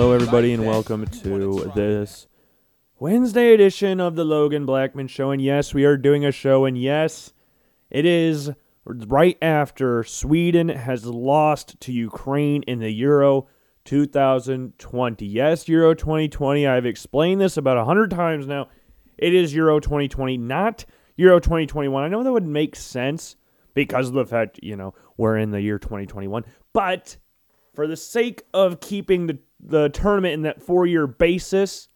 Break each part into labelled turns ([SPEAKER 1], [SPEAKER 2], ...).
[SPEAKER 1] Hello, everybody, and welcome to this Wednesday edition of the Logan Blackman Show. And yes, we are doing a show, and yes, it is right after Sweden has lost to Ukraine in the Euro 2020. Yes, Euro 2020. I've explained this about 100 times now. It is Euro 2020, not Euro 2021. I know that would make sense because of the fact, you know, we're in the year 2021, but for the sake of keeping the, the tournament in that four year basis,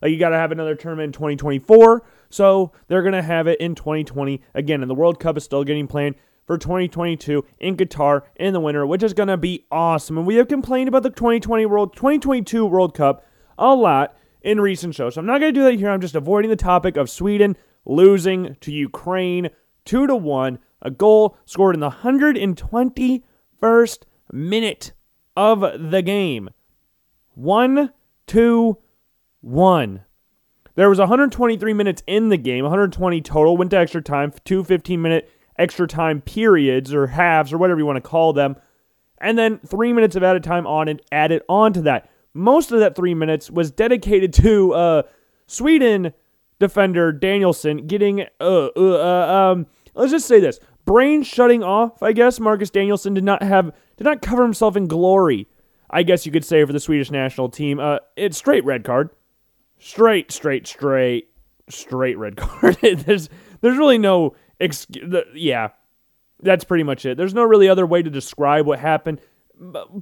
[SPEAKER 1] like you got to have another tournament in 2024. So they're going to have it in 2020 again. And the World Cup is still getting planned for 2022 in Qatar in the winter, which is going to be awesome. And we have complained about the 2020 World 2022 World Cup a lot in recent shows. So I'm not going to do that here. I'm just avoiding the topic of Sweden losing to Ukraine 2 to 1, a goal scored in the 121st minute of the game. 1 2 1. There was 123 minutes in the game, 120 total, went to extra time, two 15 minute extra time periods or halves or whatever you want to call them, and then three minutes of added time on it added on to that. Most of that three minutes was dedicated to uh, Sweden defender Danielson getting uh, uh, uh, um let's just say this brain shutting off. I guess Marcus Danielson did not have did not cover himself in glory. I guess you could say for the Swedish national team. Uh, it's straight red card, straight, straight, straight, straight red card. there's there's really no ex- the, yeah, that's pretty much it. There's no really other way to describe what happened.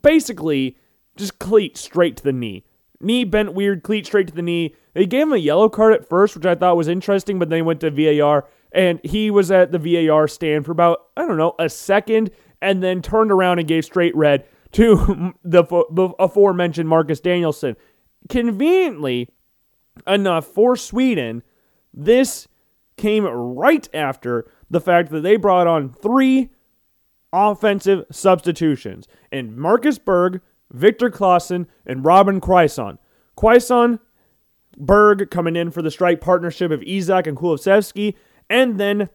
[SPEAKER 1] Basically, just cleat straight to the knee. Knee bent weird, cleat straight to the knee. They gave him a yellow card at first, which I thought was interesting, but then he went to VAR and he was at the VAR stand for about, I don't know, a second and then turned around and gave straight red to the, aforementioned Marcus Danielson. Conveniently enough for Sweden, this came right after the fact that they brought on three offensive substitutions and Marcus Berg, Viktor Claesson, and Robin Quaison. Quaison, Berg coming in for the strike partnership of Isak and Kulusevski, and then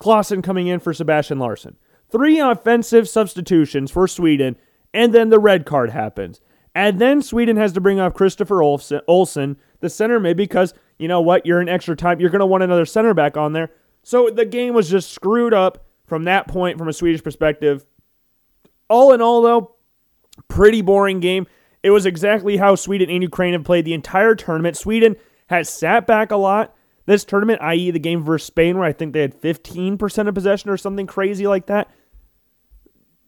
[SPEAKER 1] Claesson coming in for Sebastian Larsson. Three offensive substitutions for Sweden, and then the red card happens. And then Sweden has to bring off Kristoffer Olsson, the center mid, because you know what? You're in extra time. You're going to want another center back on there. So the game was just screwed up from that point from a Swedish perspective. All in all, though, pretty boring game. It was exactly how Sweden and Ukraine have played the entire tournament. Sweden has sat back a lot this tournament, i.e., the game versus Spain, where I think they had 15% of possession or something crazy like that.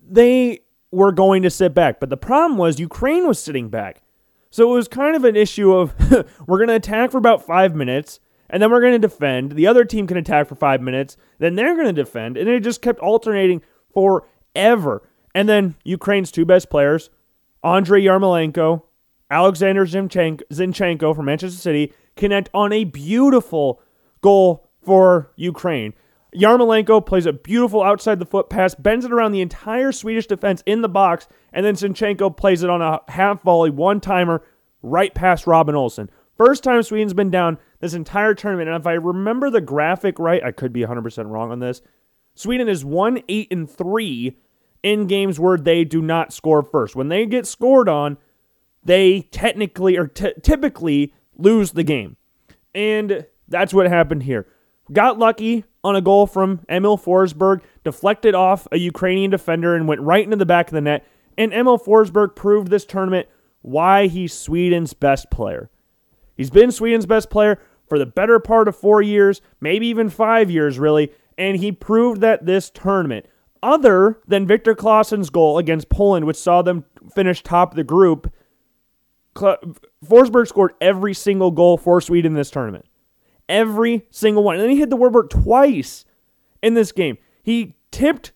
[SPEAKER 1] They were going to sit back. But the problem was Ukraine was sitting back. So it was kind of an issue of we're going to attack for about five minutes, and then we're going to defend. The other team can attack for five minutes, then they're going to defend. And it just kept alternating forever. And then Ukraine's two best players, Andrei Yarmolenko, Alexander Zinchenko from Manchester City, connect on a beautiful goal for Ukraine. Yarmolenko plays a beautiful outside the foot pass, bends it around the entire Swedish defense in the box, and then Zinchenko plays it on a half volley, one timer, right past Robin Olsen. First time Sweden's been down this entire tournament, and if I remember the graphic right, I could be 100% wrong on this. Sweden is 1 8 and 3 in games where they do not score first. When they get scored on, they technically or t- typically lose the game. And that's what happened here. Got lucky on a goal from Emil Forsberg, deflected off a Ukrainian defender and went right into the back of the net. And Emil Forsberg proved this tournament why he's Sweden's best player. He's been Sweden's best player for the better part of four years, maybe even five years, really. And he proved that this tournament, other than Viktor Claesson's goal against Poland, which saw them finish top of the group, Forsberg scored every single goal for Sweden in this tournament. Every single one. And then he hit the woodwork twice in this game. He tipped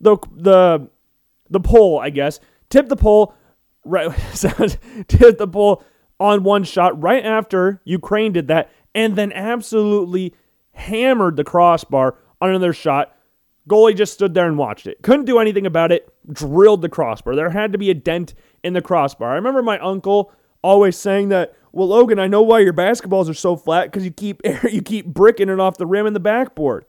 [SPEAKER 1] the the the pole, I guess. Tipped the pole right tipped the pole on one shot right after Ukraine did that and then absolutely hammered the crossbar on another shot. Goalie just stood there and watched it. Couldn't do anything about it. Drilled the crossbar. There had to be a dent in the crossbar. I remember my uncle always saying that, well, Logan, I know why your basketballs are so flat because you keep you keep bricking it off the rim and the backboard.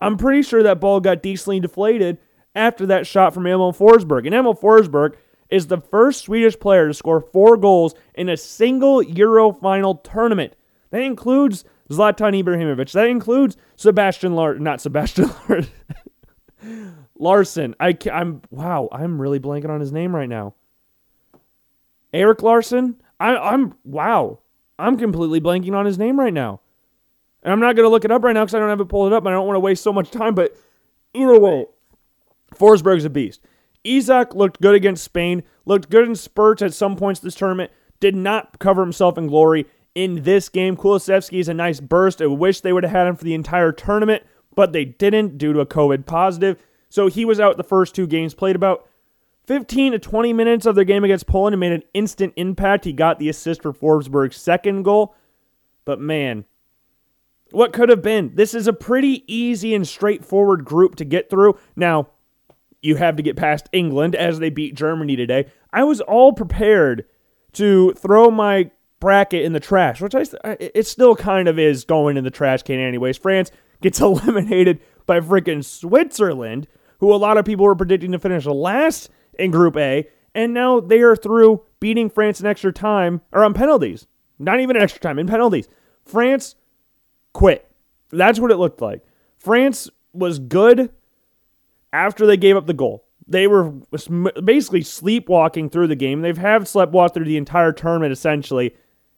[SPEAKER 1] I'm pretty sure that ball got decently deflated after that shot from Emil Forsberg. And Emil Forsberg is the first Swedish player to score four goals in a single Euro final tournament. That includes Zlatan Ibrahimovic. That includes Sebastian Lar not Sebastian Lar- Larsson. I I'm wow, I'm really blanking on his name right now. Eric Larsson? I I'm wow. I'm completely blanking on his name right now. And I'm not going to look it up right now because I don't have it pulled up and I don't want to waste so much time. But either way, Forsberg's a beast. Isak looked good against Spain, looked good in spurts at some points this tournament, did not cover himself in glory in this game. Kulusevski is a nice burst. I wish they would have had him for the entire tournament, but they didn't due to a COVID positive. So he was out the first two games, played about 15 to 20 minutes of their game against Poland and made an instant impact. He got the assist for Forsberg's second goal. But man, what could have been? This is a pretty easy and straightforward group to get through. Now, you have to get past England as they beat Germany today. I was all prepared to throw my bracket in the trash, which I it still kind of is going in the trash can anyways. France gets eliminated by freaking Switzerland, who a lot of people were predicting to finish last in Group A, and now they are through beating France in extra time or on penalties. Not even extra time, in penalties. France quit. That's what it looked like. France was good after they gave up the goal. They were basically sleepwalking through the game. They've had sleptwalked through the entire tournament essentially.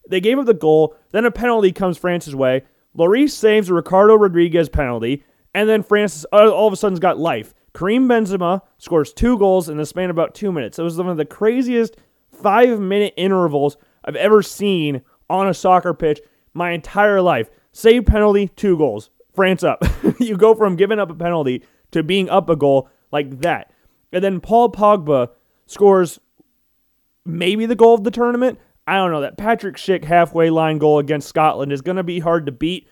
[SPEAKER 1] They gave up the goal, then a penalty comes France's way. Lloris saves a Ricardo Rodriguez penalty, and then France all of a sudden's got life. Karim Benzema scores two goals in the span of about two minutes. It was one of the craziest five minute intervals I've ever seen on a soccer pitch my entire life. Save penalty, two goals. France up. you go from giving up a penalty to being up a goal like that. And then Paul Pogba scores maybe the goal of the tournament. I don't know. That Patrik Schick halfway line goal against Scotland is going to be hard to beat.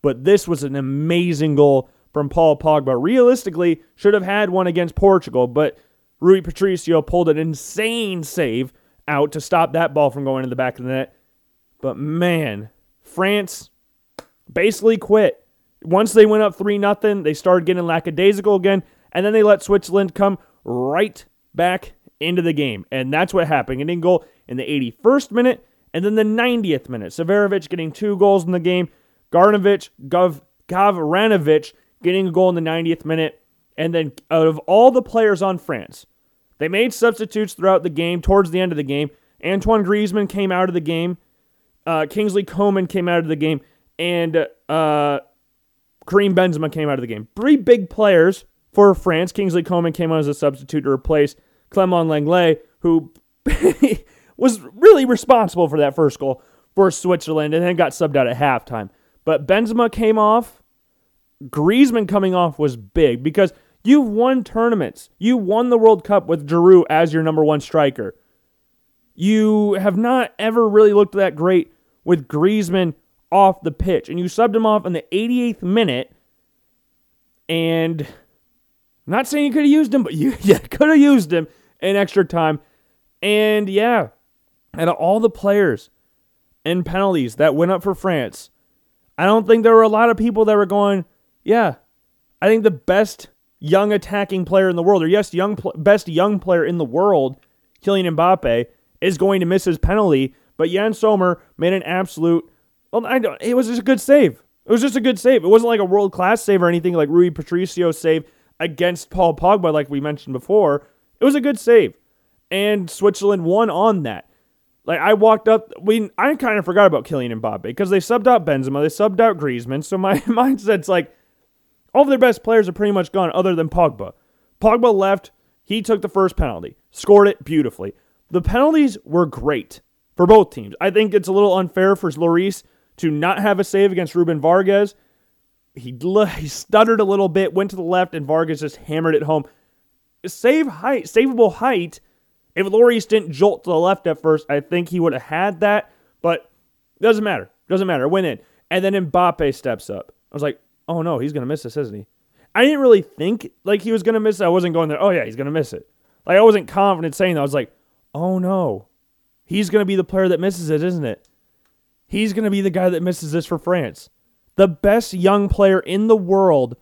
[SPEAKER 1] But this was an amazing goal from Paul Pogba. Realistically, should have had one against Portugal, but Rui Patricio pulled an insane save out to stop that ball from going in the back of the net. But man, France basically quit. Once they went up 3 nothing, they started getting lackadaisical again, and then they let Switzerland come right back into the game. And that's what happened. Getting goal in the 81st minute and then the 90th minute. Seferovic getting two goals in the game. Garnovich, Gov, Gavranovic getting a goal in the 90th minute. And then out of all the players on France, they made substitutes throughout the game, towards the end of the game. Antoine Griezmann came out of the game. Uh, Kingsley Coman came out of the game. And uh, Karim Benzema came out of the game. Three big players for France. Kingsley Coman came on as a substitute to replace Clement Lenglet, who was really responsible for that first goal for Switzerland and then got subbed out at halftime. But Benzema came off Griezmann coming off was big because you've won tournaments. You won the World Cup with Giroud as your number one striker. You have not ever really looked that great with Griezmann off the pitch. And you subbed him off in the 88th minute. And I'm not saying you could have used him, but you yeah, could have used him in extra time. And yeah, out of all the players and penalties that went up for France, I don't think there were a lot of people that were going, yeah, I think the best young attacking player in the world, or yes, young pl- best young player in the world, Kylian Mbappe, is going to miss his penalty. But Yann Sommer made an absolute. Well, I don't. It was just a good save. It was just a good save. It wasn't like a world class save or anything like Rui Patricio's save against Paul Pogba, like we mentioned before. It was a good save, and Switzerland won on that. Like I walked up, we I kind of forgot about Kylian Mbappe because they subbed out Benzema, they subbed out Griezmann. So my mindset's like, all of their best players are pretty much gone other than Pogba. Pogba left, he took the first penalty, scored it beautifully. The penalties were great for both teams. I think it's a little unfair for Lloris to not have a save against Ruben Vargas. He, he stuttered a little bit, went to the left, and Vargas just hammered it home. Save height, savable height. If Lloris didn't jolt to the left at first, I think he would have had that, but doesn't matter. Doesn't matter. Went in. And then Mbappe steps up. I was like, oh no, he's gonna miss this, isn't he? I didn't really think like he was gonna miss it. I wasn't going there. Oh yeah, he's gonna miss it. Like I wasn't confident saying that. I was like, oh no, he's gonna be the player that misses it, isn't it? He's gonna be the guy that misses this for France. The best young player in the world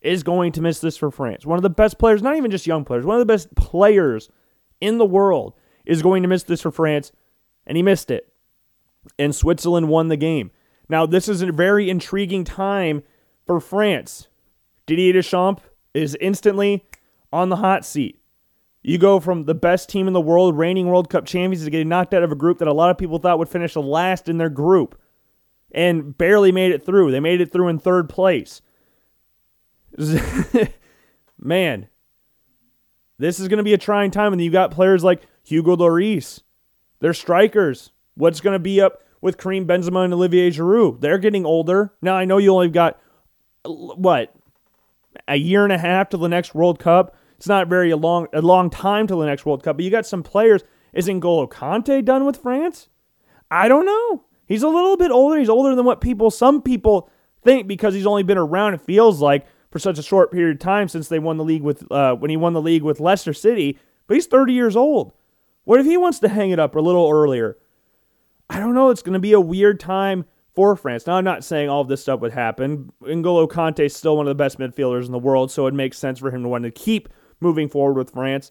[SPEAKER 1] is going to miss this for France. One of the best players, not even just young players, one of the best players in the world is going to miss this for France, and he missed it. And Switzerland won the game. Now, this is a very intriguing time for France. Didier Deschamps is instantly on the hot seat. You go from the best team in the world, reigning World Cup champions, to getting knocked out of a group that a lot of people thought would finish last in their group and barely made it through. They made it through in third place. Man, this is going to be a trying time. And you got players like Hugo Lloris. They're strikers. What's going to be up with Karim Benzema and Olivier Giroud? They're getting older. Now, I know you only got, what, a year and a half to the next World Cup. It's not very a long a long time till the next World Cup, but you got some players. Is N'Golo Kante done with France? I don't know. He's a little bit older. He's older than what people, some people think because he's only been around, it feels like, for such a short period of time since they won the league with, uh, when he won the league with Leicester City. But he's 30 years old. What if he wants to hang it up a little earlier? I don't know. It's going to be a weird time for France. Now, I'm not saying all of this stuff would happen. N'Golo Kante is still one of the best midfielders in the world, so it makes sense for him to want to keep moving forward with France.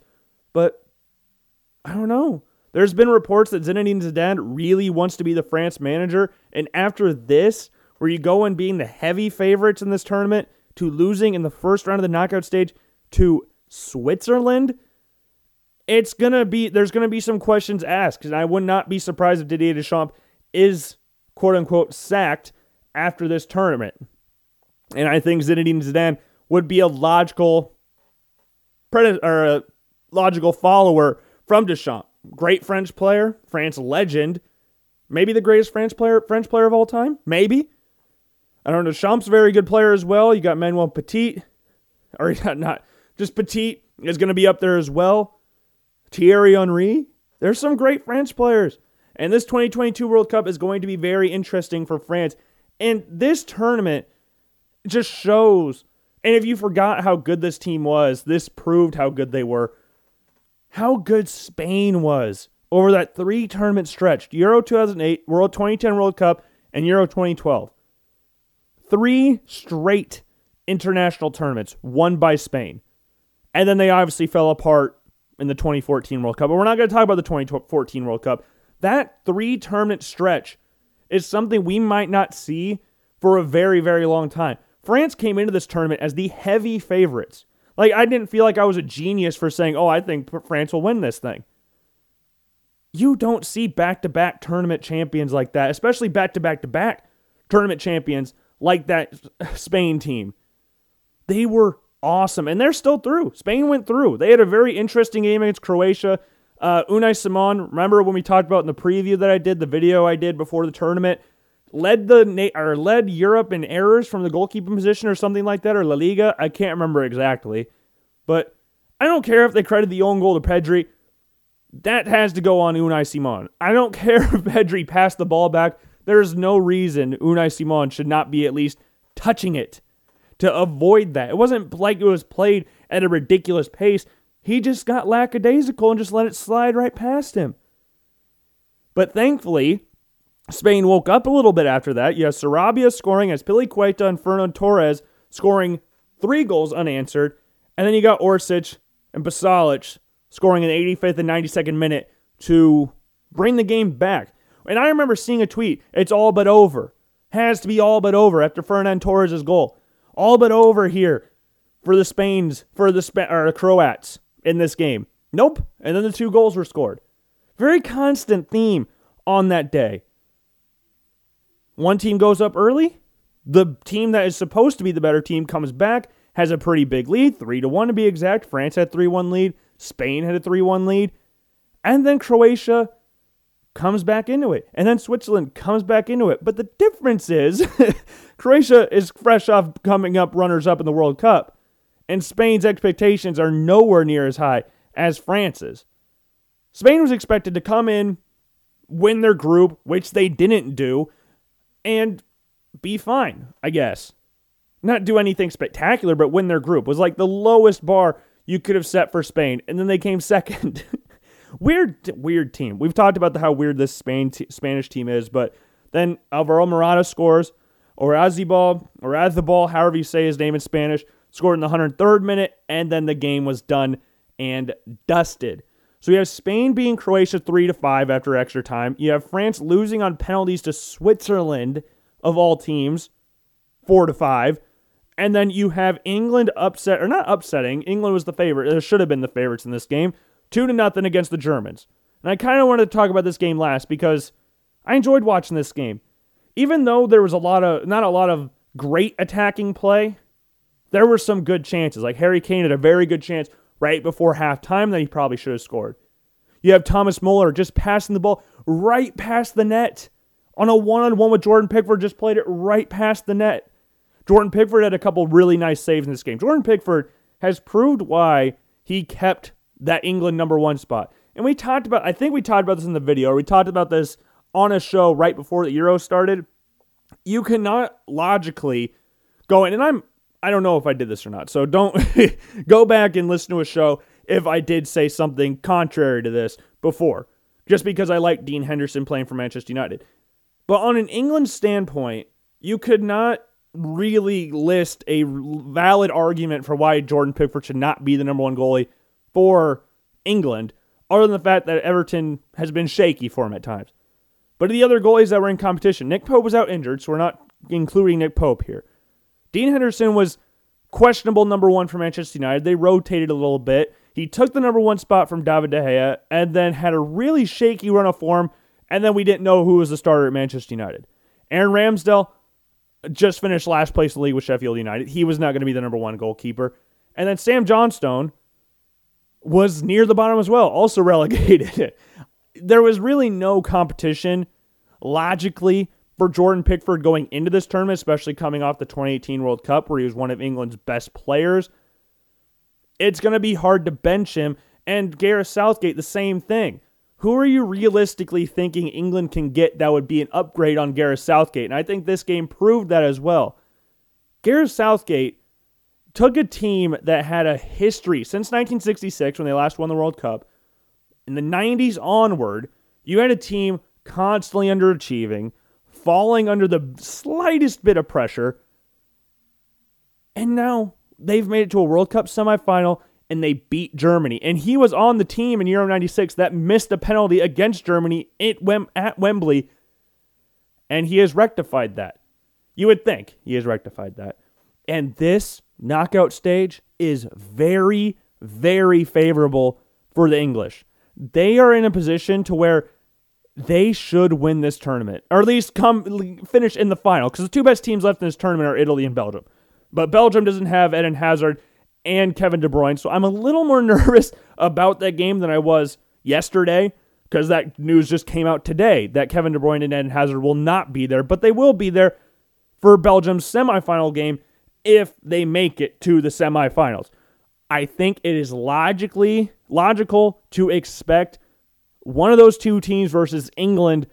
[SPEAKER 1] But I don't know. There's been reports that Zinedine Zidane really wants to be the France manager, and after this, where you go in being the heavy favorites in this tournament to losing in the first round of the knockout stage to Switzerland, it's gonna be there's gonna be some questions asked, and I would not be surprised if Didier Deschamps is quote unquote sacked after this tournament. And I think Zinedine Zidane would be a logical predator or a logical follower from Deschamps great French player, France legend, maybe the greatest French player French player of all time, maybe. I don't know. Champs very good player as well. You got Manuel Petit, or not just Petit is going to be up there as well. Thierry Henry. There's some great French players, and this 2022 World Cup is going to be very interesting for France. And this tournament just shows. And if you forgot how good this team was, this proved how good they were how good Spain was over that three tournament stretch Euro 2008, World 2010 World Cup, and Euro 2012. Three straight international tournaments won by Spain. And then they obviously fell apart in the 2014 World Cup. But we're not going to talk about the 2014 World Cup. That three tournament stretch is something we might not see for a very, very long time. France came into this tournament as the heavy favorites. Like, I didn't feel like I was a genius for saying, oh, I think France will win this thing. You don't see back to back tournament champions like that, especially back to back to back tournament champions like that Spain team. They were awesome, and they're still through. Spain went through. They had a very interesting game against Croatia. Uh, Unai Simon, remember when we talked about in the preview that I did, the video I did before the tournament, led the or led Europe in errors from the goalkeeping position or something like that, or La Liga. I can't remember exactly, but I don't care if they credit the own goal to Pedri. That has to go on Unai Simon. I don't care if Pedri passed the ball back. There's no reason Unai Simon should not be at least touching it to avoid that. It wasn't like it was played at a ridiculous pace. He just got lackadaisical and just let it slide right past him. But thankfully, Spain woke up a little bit after that. You have Sarabia scoring as Azpilicueta and Ferran Torres scoring three goals unanswered. And then you got Orsic and Pasalic scoring in the 85th and 92nd minute to bring the game back. And I remember seeing a tweet, it's all but over. Has to be all but over after Ferran Torres' goal. All but over here for the Spains, for the Sp- or the Croats in this game. Nope. And then the two goals were scored. Very constant theme on that day. One team goes up early. The team that is supposed to be the better team comes back, has a pretty big lead, 3 to 1 to be exact. France had 3 1 lead, Spain had a 3 1 lead. And then Croatia comes back into it. And then Switzerland comes back into it. But the difference is Croatia is fresh off coming up runners up in the World Cup. And Spain's expectations are nowhere near as high as France's. Spain was expected to come in, win their group, which they didn't do, and be fine, I guess. Not do anything spectacular, but win their group was like the lowest bar you could have set for Spain, and then they came second. weird, weird team. We've talked about the, how weird this Spain t- Spanish team is, but then Alvaro Morata scores, or Azibal, or Azibal, however you say his name in Spanish, scored in the 103rd minute, and then the game was done and dusted. So you have Spain beating Croatia 3 to 5 after extra time. You have France losing on penalties to Switzerland of all teams 4 to 5. And then you have England upset or not upsetting. England was the favorite. It should have been the favorites in this game. 2 to nothing against the Germans. And I kind of wanted to talk about this game last because I enjoyed watching this game. Even though there was a lot of not a lot of great attacking play, there were some good chances. Like Harry Kane had a very good chance right before halftime that he probably should have scored. You have Thomas Muller just passing the ball right past the net on a one on one with Jordan Pickford, just played it right past the net. Jordan Pickford had a couple really nice saves in this game. Jordan Pickford has proved why he kept that England number one spot. And we talked about, I think we talked about this in the video, or we talked about this on a show right before the Euro started. You cannot logically go in, and I'm I don't know if I did this or not. So don't go back and listen to a show if I did say something contrary to this before, just because I like Dean Henderson playing for Manchester United. But on an England standpoint, you could not really list a valid argument for why Jordan Pickford should not be the number one goalie for England, other than the fact that Everton has been shaky for him at times. But the other goalies that were in competition, Nick Pope was out injured, so we're not including Nick Pope here. Dean Henderson was questionable number one for Manchester United. They rotated a little bit. He took the number one spot from David De Gea and then had a really shaky run of form, and then we didn't know who was the starter at Manchester United. Aaron Ramsdale just finished last place in the league with Sheffield United. He was not going to be the number one goalkeeper. And then Sam Johnstone was near the bottom as well, also relegated. there was really no competition logically for Jordan Pickford going into this tournament, especially coming off the 2018 World Cup where he was one of England's best players. It's going to be hard to bench him. And Gareth Southgate, the same thing. Who are you realistically thinking England can get that would be an upgrade on Gareth Southgate? And I think this game proved that as well. Gareth Southgate took a team that had a history since 1966 when they last won the World Cup. In the 90s onward, you had a team constantly underachieving falling under the slightest bit of pressure. And now they've made it to a World Cup semifinal and they beat Germany. And he was on the team in Euro 96 that missed a penalty against Germany at Wembley. And he has rectified that. You would think he has rectified that. And this knockout stage is very, very favorable for the English. They are in a position to where they should win this tournament, or at least come finish in the final. Because the two best teams left in this tournament are Italy and Belgium. But Belgium doesn't have Eden Hazard and Kevin De Bruyne, so I'm a little more nervous about that game than I was yesterday. Because that news just came out today that Kevin De Bruyne and Eden Hazard will not be there, but they will be there for Belgium's semifinal game if they make it to the semifinals. I think it is logically logical to expect one of those two teams versus England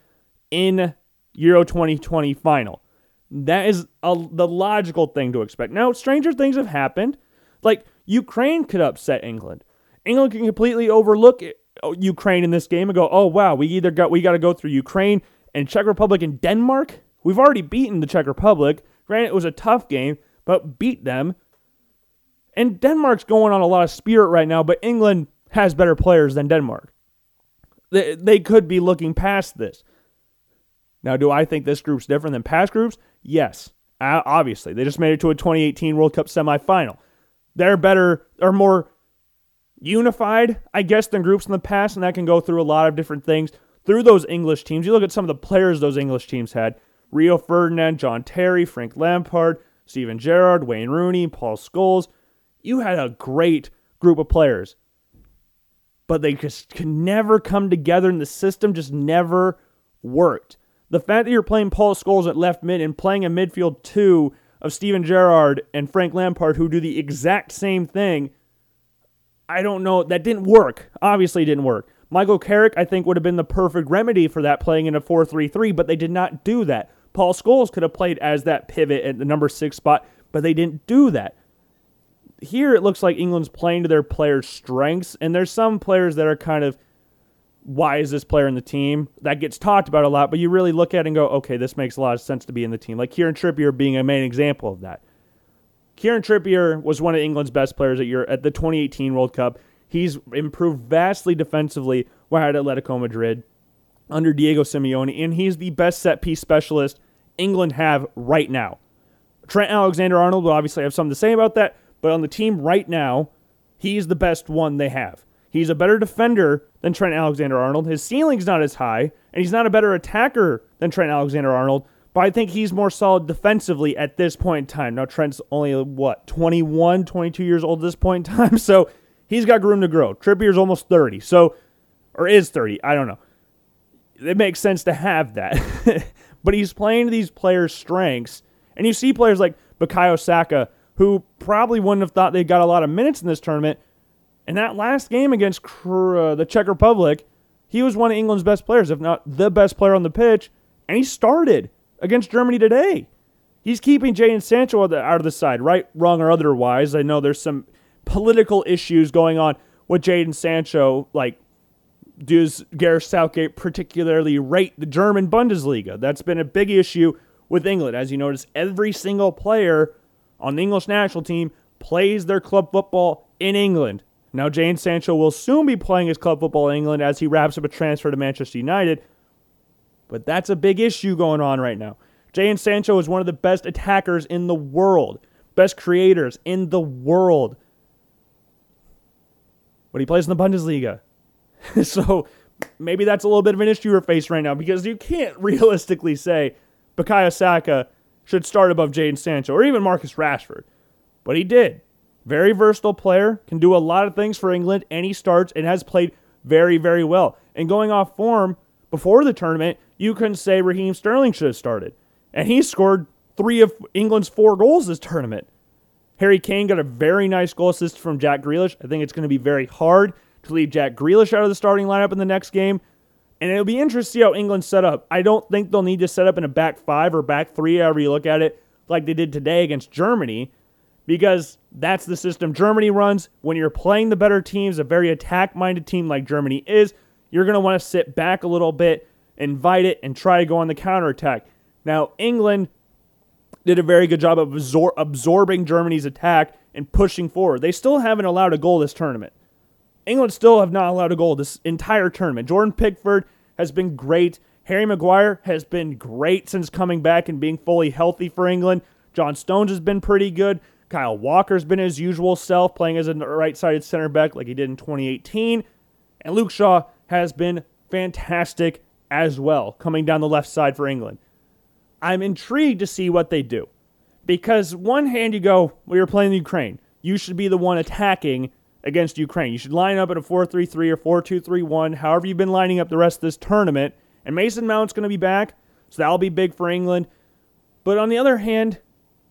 [SPEAKER 1] in Euro 2020 final. That is a, the logical thing to expect. Now, stranger things have happened. Like Ukraine could upset England. England can completely overlook oh, Ukraine in this game and go, "Oh wow, we either got we got to go through Ukraine and Czech Republic and Denmark. We've already beaten the Czech Republic. Granted, it was a tough game, but beat them. And Denmark's going on a lot of spirit right now, but England has better players than Denmark. They, they could be looking past this. Now, do I think this group's different than past groups? Yes, uh, obviously. They just made it to a 2018 World Cup semifinal. They're better or more unified, I guess, than groups in the past, and that can go through a lot of different things through those English teams. You look at some of the players those English teams had Rio Ferdinand, John Terry, Frank Lampard, Steven Gerrard, Wayne Rooney, Paul Scholes. You had a great group of players but they just could never come together and the system just never worked. The fact that you're playing Paul Scholes at left mid and playing a midfield two of Steven Gerrard and Frank Lampard who do the exact same thing, I don't know. That didn't work. Obviously, didn't work. Michael Carrick, I think, would have been the perfect remedy for that playing in a 4 3 3, but they did not do that. Paul Scholes could have played as that pivot at the number six spot, but they didn't do that here it looks like England's playing to their players' strengths, and there's some players that are kind of why is this player in the team? That gets talked about a lot, but you really look at it and go, okay, this makes a lot of sense to be in the team. Like Kieran Trippier being a main example of that. Kieran Trippier was one of England's best players at, at the 2018 World Cup. He's improved vastly defensively while at Atletico Madrid under Diego Simeone, and he's the best set piece specialist England have right now. Trent Alexander Arnold will obviously have something to say about that, but on the team right now, he's the best one they have. He's a better defender than Trent Alexander Arnold. His ceiling's not as high, and he's not a better attacker than Trent Alexander Arnold, but I think he's more solid defensively at this point in time. Now, Trent's only, what, 21, 22 years old at this point in time, so he's got room to grow. Trippier's almost 30, so, or is 30, I don't know. It makes sense to have that. but he's playing these players' strengths, and you see players like Bukayo Saka, who probably wouldn't have thought they got a lot of minutes in this tournament. In that last game against uh, the Czech Republic, he was one of England's best players, if not the best player on the pitch, and he started against Germany today. He's keeping Jadon Sancho out of the side, right, wrong, or otherwise. I know there's some political issues going on with Jadon Sancho. Like, does Gareth Southgate particularly rate the German Bundesliga? That's been a big issue with England. As you notice, every single player on the English national team plays their club football in England. Now, Jadon Sancho will soon be playing his club football in England as he wraps up a transfer to Manchester United. But that's a big issue going on right now. Jadon Sancho is one of the best attackers in the world, best creators in the world. But he plays in the Bundesliga. so maybe that's a little bit of an issue we're facing right now because you can't realistically say Bukayo Saka should start above Jadon Sancho or even Marcus Rashford. But he did. Very versatile player, can do a lot of things for England, and he starts and has played very, very well. And going off form before the tournament, you couldn't say Raheem Sterling should have started. And he scored three of England's four goals this tournament. Harry Kane got a very nice goal assist from Jack Grealish. I think it's going to be very hard to leave Jack Grealish out of the starting lineup in the next game. And it'll be interesting to see how England set up. I don't think they'll need to set up in a back five or back three, however you look at it, like they did today against Germany because that's the system Germany runs. When you're playing the better teams, a very attack minded team like Germany is, you're going to want to sit back a little bit, invite it, and try to go on the counterattack. Now, England did a very good job of absor- absorbing Germany's attack and pushing forward. They still haven't allowed a goal this tournament. England still have not allowed a goal this entire tournament. Jordan Pickford has been great. Harry Maguire has been great since coming back and being fully healthy for England. John Stones has been pretty good. Kyle Walker's been his usual self, playing as a right sided center back like he did in 2018. And Luke Shaw has been fantastic as well, coming down the left side for England. I'm intrigued to see what they do. Because one hand you go, well, you're playing the Ukraine. You should be the one attacking against Ukraine. You should line up at a 4 3 3 or 4 2 3 1, however you've been lining up the rest of this tournament. And Mason Mount's going to be back, so that'll be big for England. But on the other hand,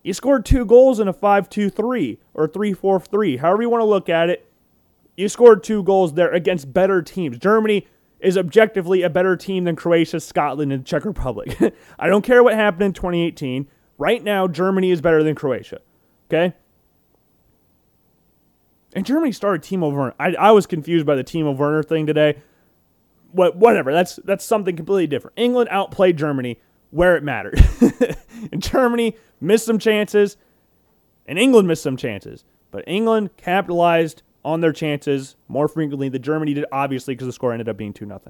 [SPEAKER 1] you scored two goals in a 5 2 3 or 3 4 3, however you want to look at it. You scored two goals there against better teams. Germany is objectively a better team than Croatia, Scotland, and Czech Republic. I don't care what happened in 2018. Right now, Germany is better than Croatia. Okay? And Germany started Timo Werner. I, I was confused by the Timo Werner thing today. What, whatever. That's that's something completely different. England outplayed Germany where it mattered. and Germany missed some chances, and England missed some chances. But England capitalized on their chances more frequently than Germany did, obviously, because the score ended up being 2 0.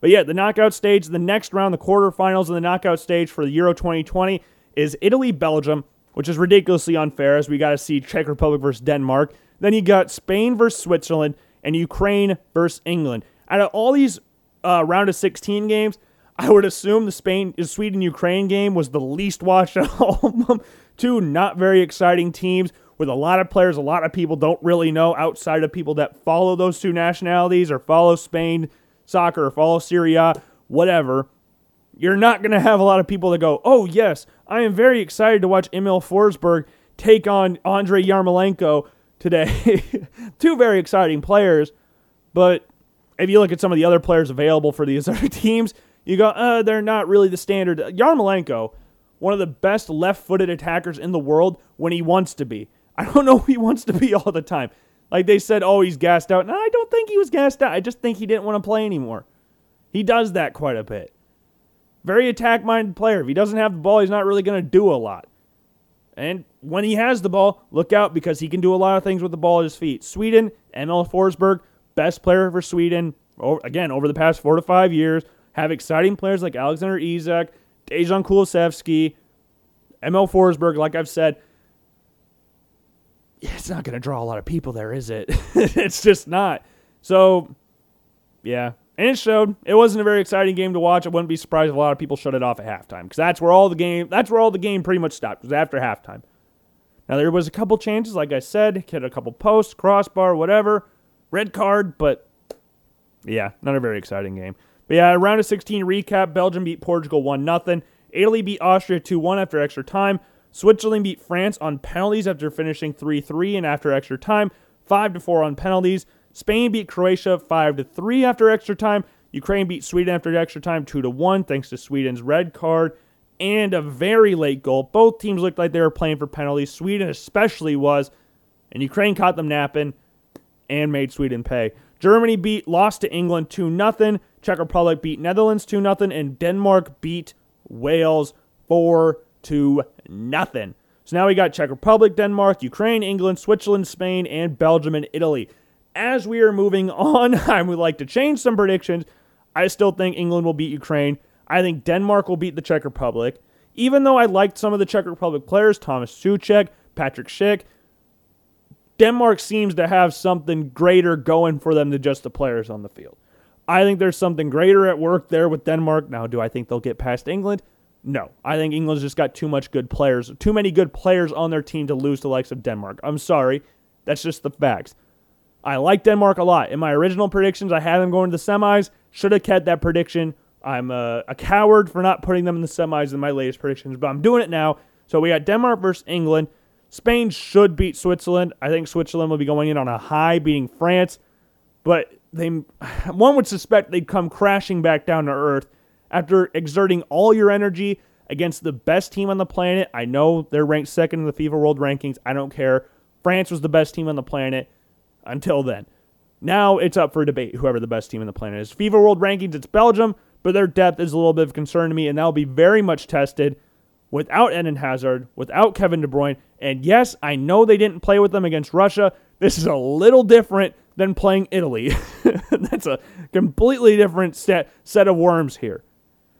[SPEAKER 1] But yeah, the knockout stage, the next round, the quarterfinals of the knockout stage for the Euro 2020 is Italy Belgium, which is ridiculously unfair as we got to see Czech Republic versus Denmark. Then you got Spain versus Switzerland and Ukraine versus England. Out of all these uh, round of 16 games, I would assume the Spain Sweden Ukraine game was the least watched of all of them. Two not very exciting teams with a lot of players a lot of people don't really know outside of people that follow those two nationalities or follow Spain soccer or follow Syria, whatever. You're not going to have a lot of people that go, "Oh yes, I am very excited to watch Emil Forsberg take on Andrei Yarmolenko today." two very exciting players, but if you look at some of the other players available for these other teams, you go, uh, they're not really the standard. Yarmolenko, one of the best left footed attackers in the world when he wants to be. I don't know he wants to be all the time. Like they said, oh, he's gassed out. No, I don't think he was gassed out. I just think he didn't want to play anymore. He does that quite a bit. Very attack minded player. If he doesn't have the ball, he's not really going to do a lot. And when he has the ball, look out because he can do a lot of things with the ball at his feet. Sweden, Emil Forsberg, best player for Sweden, again, over the past four to five years. Have exciting players like Alexander Isak, Dejan Kulusevski, Emil Forsberg, like I've said. It's not going to draw a lot of people there, is it? it's just not. So, yeah, and it showed. It wasn't a very exciting game to watch. I wouldn't be surprised if a lot of people shut it off at halftime because that's where all the game. That's where all the game pretty much stopped. Was after halftime. Now there was a couple changes, like I said, hit a couple posts, crossbar, whatever, red card, but yeah, not a very exciting game. But yeah, round of 16 recap: Belgium beat Portugal one 0 Italy beat Austria 2 1 after extra time. Switzerland beat France on penalties after finishing 3 3 and after extra time, 5 4 on penalties. Spain beat Croatia 5 to 3 after extra time. Ukraine beat Sweden after extra time 2 to 1 thanks to Sweden's red card and a very late goal. Both teams looked like they were playing for penalties. Sweden especially was, and Ukraine caught them napping and made Sweden pay. Germany beat lost to England 2 0. Czech Republic beat Netherlands 2 0 and Denmark beat Wales 4 2 0. So now we got Czech Republic, Denmark, Ukraine, England, Switzerland, Spain, and Belgium and Italy as we are moving on, I would like to change some predictions. I still think England will beat Ukraine. I think Denmark will beat the Czech Republic. Even though I liked some of the Czech Republic players, Thomas Soucek, Patrik Schick, Denmark seems to have something greater going for them than just the players on the field. I think there's something greater at work there with Denmark. Now, do I think they'll get past England? No. I think England's just got too much good players, too many good players on their team to lose to the likes of Denmark. I'm sorry. That's just the facts. I like Denmark a lot. In my original predictions, I had them going to the semis. Should have kept that prediction. I'm a, a, coward for not putting them in the semis in my latest predictions, but I'm doing it now. So we got Denmark versus England. Spain should beat Switzerland. I think Switzerland will be going in on a high, beating France. But they, one would suspect they'd come crashing back down to earth after exerting all your energy against the best team on the planet. I know they're ranked second in the FIFA World Rankings. I don't care. France was the best team on the planet until then. Now it's up for debate, whoever the best team in the planet is. FIFA World Rankings, it's Belgium, but their depth is a little bit of concern to me, and that'll be very much tested without Eden Hazard, without Kevin De Bruyne. And yes, I know they didn't play with them against Russia. This is a little different than playing Italy. That's a completely different set, set of worms here.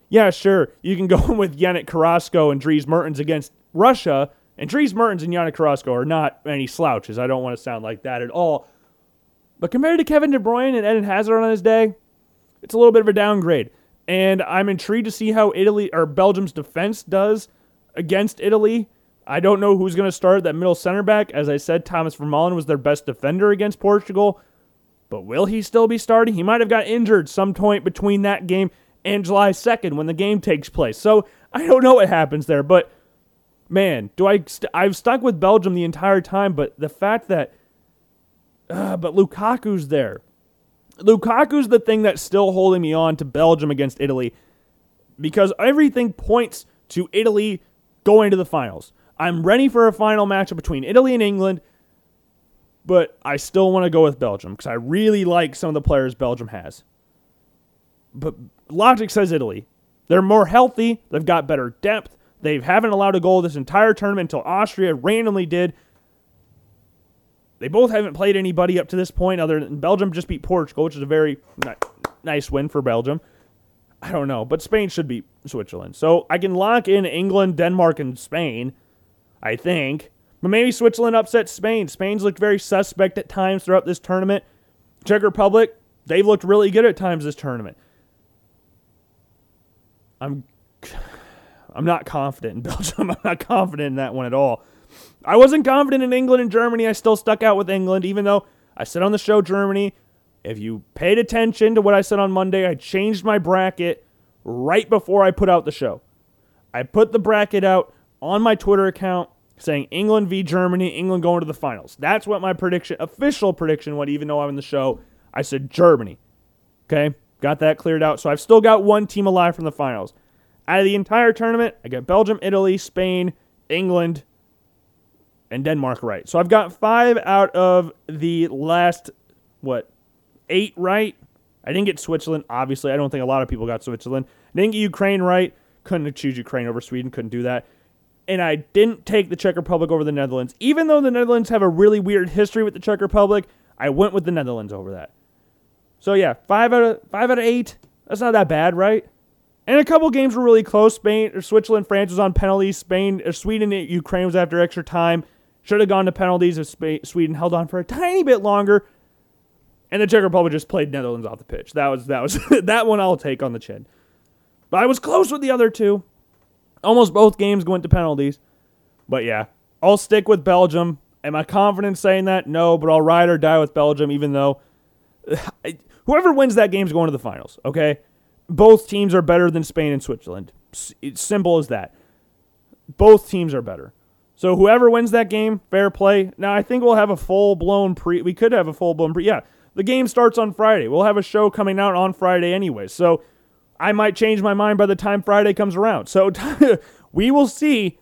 [SPEAKER 1] Yeah, sure, you can go in with Yannick Carrasco and Dries Mertens against Russia, and Dries Mertens and Yannick Carrasco are not any slouches. I don't want to sound like that at all. But compared to Kevin De Bruyne and Eden Hazard on his day, it's a little bit of a downgrade. And I'm intrigued to see how Italy or Belgium's defense does against Italy. I don't know who's going to start that middle center back. As I said, Thomas Vermaelen was their best defender against Portugal. But will he still be starting? He might have got injured some point between that game and July 2nd when the game takes place. So I don't know what happens there. But man, do I? St- I've stuck with Belgium the entire time. But the fact that uh, but Lukaku's there. Lukaku's the thing that's still holding me on to Belgium against Italy because everything points to Italy going to the finals. I'm ready for a final matchup between Italy and England, but I still want to go with Belgium because I really like some of the players Belgium has. But logic says Italy. They're more healthy, they've got better depth, they haven't allowed a goal this entire tournament until Austria randomly did they both haven't played anybody up to this point other than Belgium just beat Portugal, which is a very nice win for Belgium. I don't know, but Spain should beat Switzerland. So I can lock in England, Denmark, and Spain, I think. But maybe Switzerland upsets Spain. Spain's looked very suspect at times throughout this tournament. Czech Republic, they've looked really good at times this tournament. I'm I'm not confident in Belgium. I'm not confident in that one at all. I wasn't confident in England and Germany. I still stuck out with England, even though I said on the show Germany. If you paid attention to what I said on Monday, I changed my bracket right before I put out the show. I put the bracket out on my Twitter account saying England v Germany, England going to the finals. That's what my prediction, official prediction, what even though I'm in the show, I said Germany. Okay, got that cleared out. So I've still got one team alive from the finals. Out of the entire tournament, I got Belgium, Italy, Spain, England, and Denmark right. So I've got five out of the last, what, eight right. I didn't get Switzerland, obviously. I don't think a lot of people got Switzerland. I didn't get Ukraine right. Couldn't choose Ukraine over Sweden. Couldn't do that. And I didn't take the Czech Republic over the Netherlands. Even though the Netherlands have a really weird history with the Czech Republic, I went with the Netherlands over that. So yeah, five out of five out of eight. That's not that bad, right? And a couple games were really close. Spain or Switzerland, France was on penalties. Spain or Sweden, Ukraine was after extra time. Should have gone to penalties if Sweden held on for a tiny bit longer. And the Czech Republic just played Netherlands off the pitch. That was that was that one I'll take on the chin. But I was close with the other two. Almost both games went to penalties. But yeah, I'll stick with Belgium. Am I confident saying that? No, but I'll ride or die with Belgium, even though whoever wins that game is going to the finals, okay? Both teams are better than Spain and Switzerland. Simple as that. Both teams are better. So whoever wins that game, fair play. Now I think we'll have a full blown pre. We could have a full blown pre. Yeah, the game starts on Friday. We'll have a show coming out on Friday anyway. So I might change my mind by the time Friday comes around. So we will see.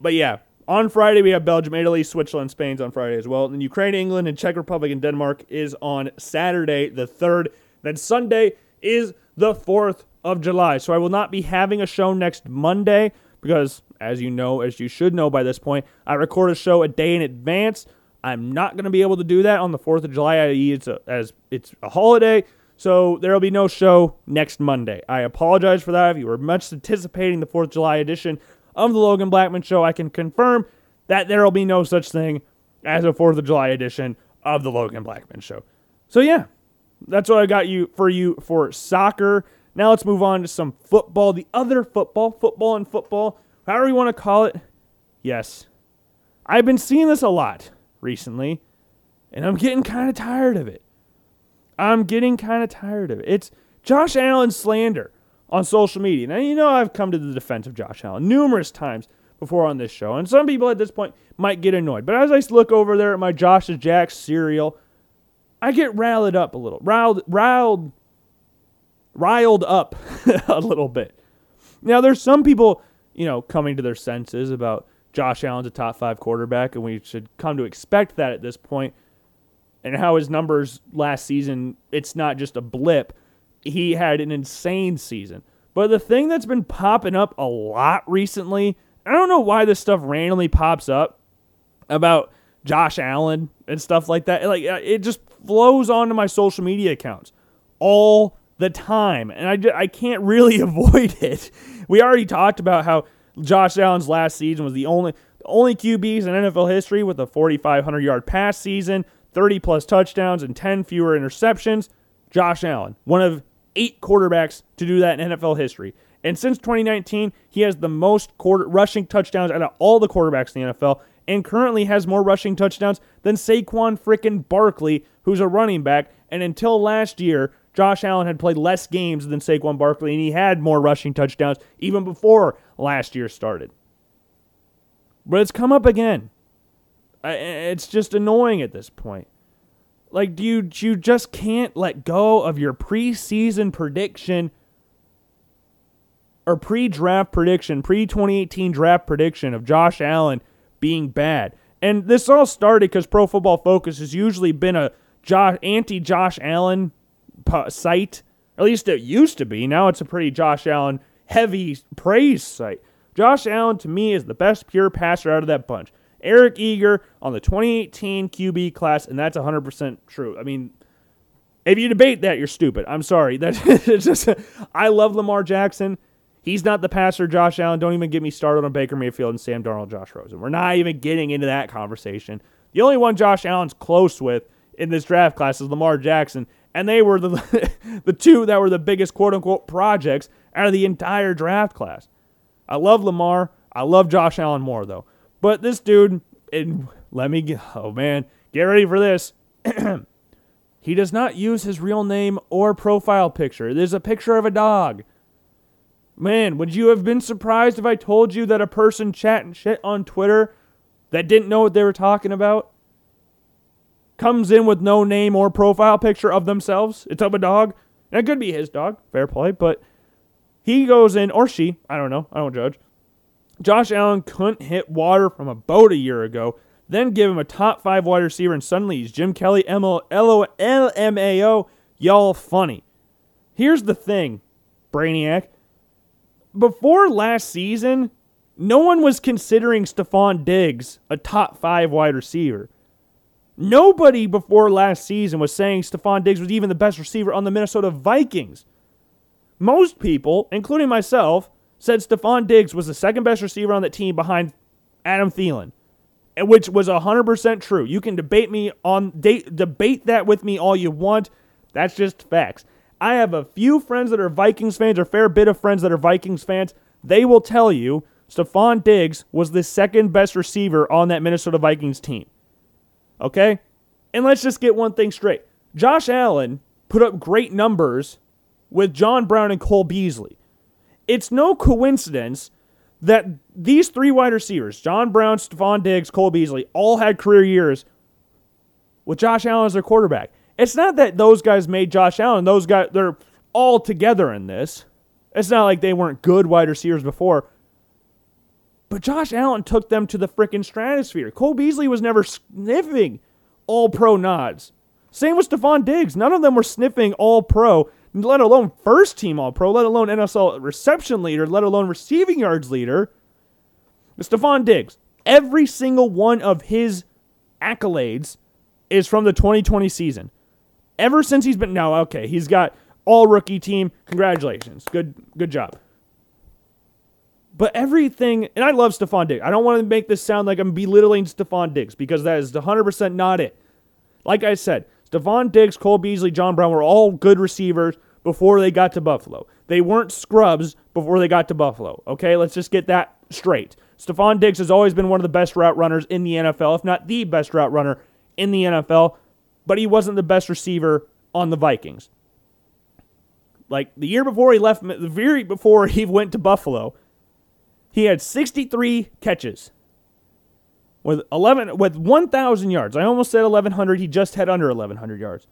[SPEAKER 1] But yeah, on Friday we have Belgium, Italy, Switzerland, Spain's on Friday as well. And Ukraine, England, and Czech Republic and Denmark is on Saturday the third. Then Sunday is the 4th of July. So I will not be having a show next Monday because, as you know, as you should know by this point, I record a show a day in advance. I'm not going to be able to do that on the 4th of July, i.e., it's a, as it's a holiday. So there will be no show next Monday. I apologize for that. If you were much anticipating the 4th of July edition of the Logan Blackman Show, I can confirm that there will be no such thing as a 4th of July edition of the Logan Blackman Show. So yeah, that's what I got you for you for soccer. Now let's move on to some football. The other football, football and football, however you want to call it. Yes, I've been seeing this a lot recently, and I'm getting kind of tired of it. I'm getting kind of tired of it. It's Josh Allen slander on social media. Now, you know, I've come to the defense of Josh Allen numerous times before on this show, and some people at this point might get annoyed. But as I look over there at my Josh's Jack cereal, I get riled up a little, riled, riled, riled up a little bit. Now, there's some people, you know, coming to their senses about Josh Allen's a top five quarterback, and we should come to expect that at this point. And how his numbers last season, it's not just a blip. He had an insane season. But the thing that's been popping up a lot recently, I don't know why this stuff randomly pops up about Josh Allen and stuff like that. Like uh, it just flows onto my social media accounts all the time, and I, just, I can't really avoid it. We already talked about how Josh Allen's last season was the only only QBs in NFL history with a 4,500 yard pass season, 30 plus touchdowns, and 10 fewer interceptions. Josh Allen, one of eight quarterbacks to do that in NFL history. And since 2019, he has the most quarter, rushing touchdowns out of all the quarterbacks in the NFL, and currently has more rushing touchdowns than Saquon frickin' Barkley, who's a running back. And until last year, Josh Allen had played less games than Saquon Barkley, and he had more rushing touchdowns even before last year started. But it's come up again. It's just annoying at this point. Like, do you, you just can't let go of your preseason prediction or pre draft prediction, pre 2018 draft prediction of Josh Allen being bad. And this all started because Pro Football Focus has usually been a Josh, anti Josh Allen site. At least it used to be. Now it's a pretty Josh Allen heavy praise site. Josh Allen, to me, is the best pure passer out of that bunch. Eric Eager on the 2018 QB class, and that's 100% true. I mean, if you debate that, you're stupid. I'm sorry. That's just. I love Lamar Jackson. He's not the passer, Josh Allen. Don't even get me started on Baker Mayfield and Sam Darnold, Josh Rosen. We're not even getting into that conversation. The only one Josh Allen's close with in this draft class is Lamar Jackson, and they were the the two that were the biggest quote unquote projects out of the entire draft class. I love Lamar. I love Josh Allen more though. But this dude, and let me oh man, get ready for this. he does not use his real name or profile picture. There's a picture of a dog. Man, would you have been surprised if I told you that a person chatting shit on Twitter that didn't know what they were talking about comes in with no name or profile picture of themselves? It's of a dog. And it could be his dog, fair play, but he goes in, or she, I don't know, I don't judge. Josh Allen couldn't hit water from a boat a year ago, then give him a top five wide receiver, and suddenly he's Jim Kelly, LMAO, y'all funny. Here's the thing, Brainiac before last season, no one was considering Stefon Diggs a top five wide receiver. Nobody before last season was saying Stefon Diggs was even the best receiver on the Minnesota Vikings. Most people, including myself, said Stefon Diggs was the second best receiver on that team behind Adam Thielen, which was 100% true. You can debate me on debate that with me all you want. That's just facts. I have a few friends that are Vikings fans, or a fair bit of friends that are Vikings fans. They will tell you Stefon Diggs was the second best receiver on that Minnesota Vikings team. Okay? And let's just get one thing straight. Josh Allen put up great numbers with John Brown and Cole Beasley. It's no coincidence that these three wide receivers, John Brown, Stefon Diggs, Cole Beasley, all had career years with Josh Allen as their quarterback. It's not that those guys made Josh Allen. Those guys, they're all together in this. It's not like they weren't good wide receivers before. But Josh Allen took them to the freaking stratosphere. Cole Beasley was never sniffing all pro nods. Same with Stefon Diggs. None of them were sniffing all pro, let alone first team all pro, let alone NFL reception leader, let alone receiving yards leader. Stefon Diggs, every single one of his accolades is from the 2020 season ever since he's been no okay he's got all rookie team congratulations good good job but everything and i love Stefon diggs. I don't want to make this sound like i'm belittling Stefon diggs because that is 100% not it. Like i said Stefon diggs cole beasley john brown were all good receivers before they got to buffalo. They weren't scrubs before they got to buffalo okay? Let's just get that straight. Stefon diggs has always been one of the best route runners in the nfl if not the best route runner in the nfl but he wasn't the best receiver on the Vikings. Like the year before he left, the very before he went to Buffalo, he had 63 catches with 11 with 1,000 yards. I almost said 1,100. He just had under 1,100 yards.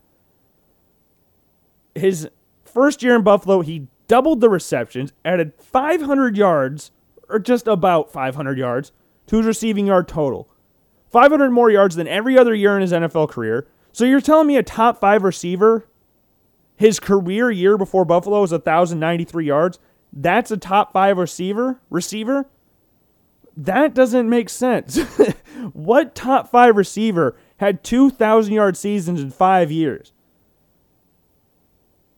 [SPEAKER 1] His first year in Buffalo, he doubled the receptions, added 500 yards, or just about 500 yards, to his receiving yard total. 500 more yards than every other year in his NFL career. So you're telling me a top five receiver, his career year before Buffalo was 1,093 yards. That's a top five receiver? Receiver? That doesn't make sense. what top five receiver had 2,000 yard seasons in five years?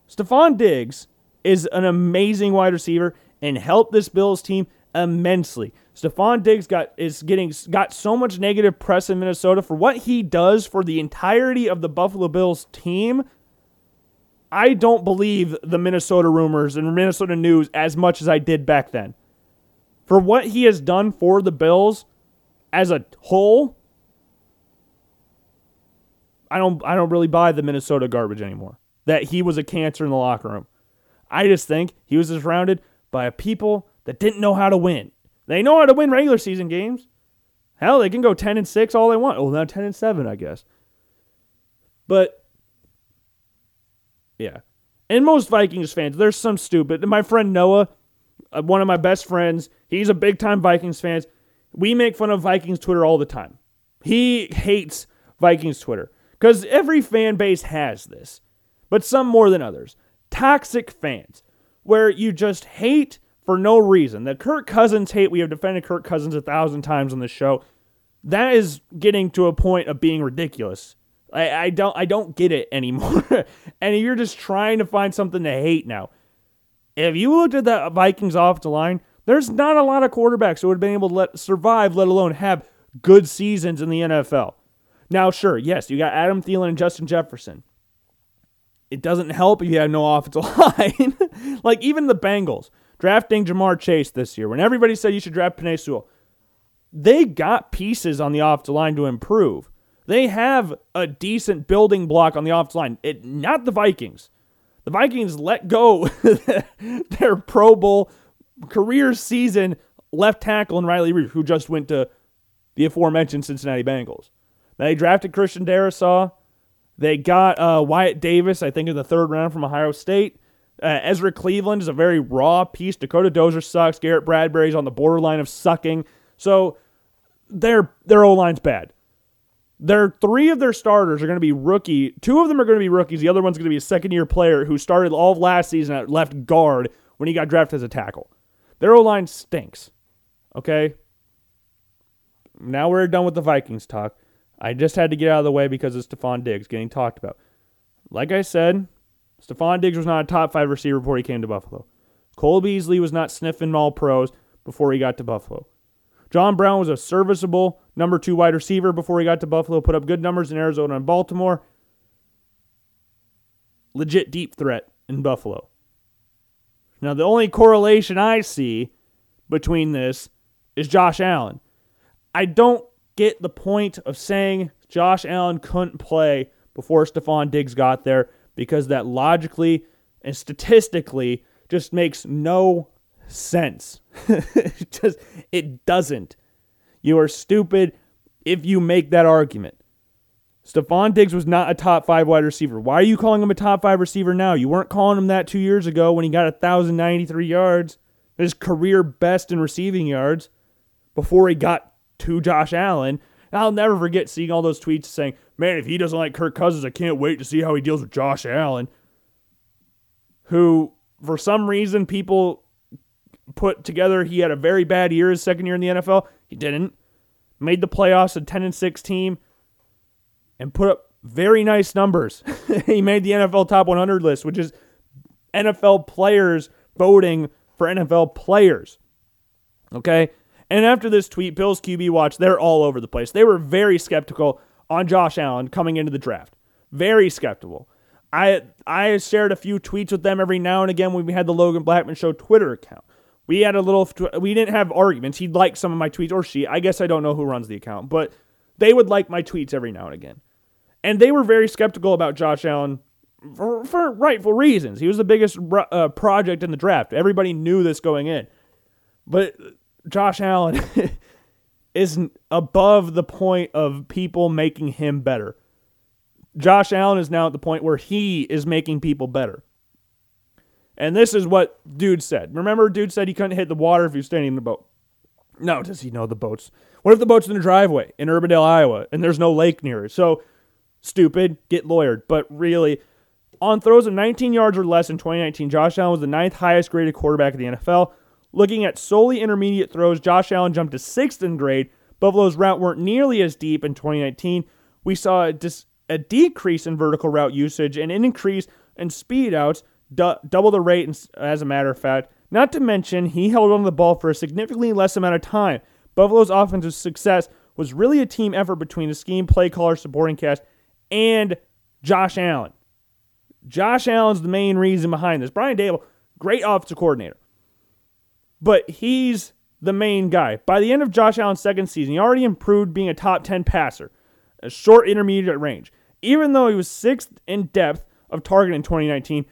[SPEAKER 1] Stefon Diggs is an amazing wide receiver and helped this Bills team immensely. Stefon Diggs got is getting got so much negative press in Minnesota for what he does for the entirety of the Buffalo Bills team. I don't believe the Minnesota rumors and Minnesota news as much as I did back then. For what he has done for the Bills as a whole, I don't I don't really buy the Minnesota garbage anymore. That he was a cancer in the locker room. I just think he was surrounded by people that didn't know how to win. They know how to win regular season games. Hell, they can go 10 and 6 all they want. Oh, now 10 and 7, I guess. But yeah. And most Vikings fans, there's some stupid. My friend Noah, uh, one of my best friends, he's a big time Vikings fan. We make fun of Vikings Twitter all the time. He hates Vikings Twitter because every fan base has this, but some more than others. Toxic fans, where you just hate for no reason. The Kirk Cousins hate, we have defended Kirk Cousins a thousand times on this show. That is getting to a point of being ridiculous. I, I don't I don't get it anymore. and you're just trying to find something to hate now. If you looked at the Vikings off the line, there's not a lot of quarterbacks who would have been able to let survive, let alone have good seasons in the NFL. Now, sure, yes, you got Adam Thielen and Justin Jefferson. It doesn't help if you have no offensive line. like even the Bengals drafting Ja'Marr Chase this year, when everybody said you should draft Penei Sewell, they got pieces on the offensive line to improve. They have a decent building block on the offensive line. It, not the Vikings. The Vikings let go their Pro Bowl career season left tackle in Riley Reiff, who just went to the aforementioned Cincinnati Bengals. They drafted Christian Darrisaw. They got uh, Wyatt Davis, I think, in the third round from Ohio State. Uh, Ezra Cleveland is a very raw piece. Dakota Dozier sucks. Garrett Bradbury's on the borderline of sucking. So their their O line's bad. Their three of their starters are going to be rookie. Two of them are going to be rookies. The other one's going to be a second year player who started all of last season at left guard when he got drafted as a tackle. Their O line stinks. Okay. Now we're done with the Vikings talk. I just had to get out of the way because of Stefon Diggs getting talked about. Like I said, Stefon Diggs was not a top five receiver before he came to Buffalo. Cole Beasley was not sniffing all pros before he got to Buffalo. John Brown was a serviceable number two wide receiver before he got to Buffalo, put up good numbers in Arizona and Baltimore. Legit deep threat in Buffalo. Now, the only correlation I see between this is Josh Allen. I don't get the point of saying Josh Allen couldn't play before Stefon Diggs got there because that logically and statistically just makes no sense. it just it doesn't. You are stupid if you make that argument. Stefon Diggs was not a top five wide receiver. Why are you calling him a top five receiver now? You weren't calling him that two years ago when he got 1,093 yards, his career best in receiving yards, before he got to Josh Allen. And I'll never forget seeing all those tweets saying, man, if he doesn't like Kirk Cousins, I can't wait to see how he deals with Josh Allen, who, for some reason, people put together he had a very bad year his second year in the NFL. He didn't. Made the playoffs, a 10 and 6 team and put up very nice numbers. he made the NFL top 100 list, which is NFL players voting for NFL players. Okay? And after this tweet, Bills QB Watch, they're all over the place. They were very skeptical on Josh Allen coming into the draft. Very skeptical. I I shared a few tweets with them every now and again when we had the Logan Blackman Show Twitter account. We had a little, we didn't have arguments. He'd like some of my tweets, or she. I guess I don't know who runs the account, but they would like my tweets every now and again. And they were very skeptical about Josh Allen for, for rightful reasons. He was the biggest uh, project in the draft. Everybody knew this going in. But Josh Allen is above the point of people making him better. Josh Allen is now at the point where he is making people better. And this is what dude said. Remember, dude said he couldn't hit the water if he was standing in the boat. No, does he know the boats? What if the boat's in the driveway in Urbandale, Iowa, and there's no lake near it? So stupid, get lawyered. But really, on throws of 19 yards or less in 2019, Josh Allen was the ninth highest graded quarterback in the NFL. Looking at solely intermediate throws, Josh Allen jumped to sixth in grade. Buffalo's route weren't nearly as deep in 2019. We saw a, dis- a decrease in vertical route usage and an increase in speed outs, du- double the rate, as a matter of fact. Not to mention, he held on the ball for a significantly less amount of time. Buffalo's offensive success was really a team effort between the scheme, play caller, supporting cast, and Josh Allen. Josh Allen's the main reason behind this. Brian Daboll, great offensive coordinator, but he's the main guy. By the end of Josh Allen's second season, he already improved being a top 10 passer, a short intermediate range. Even though he was sixth in depth of target in 2019,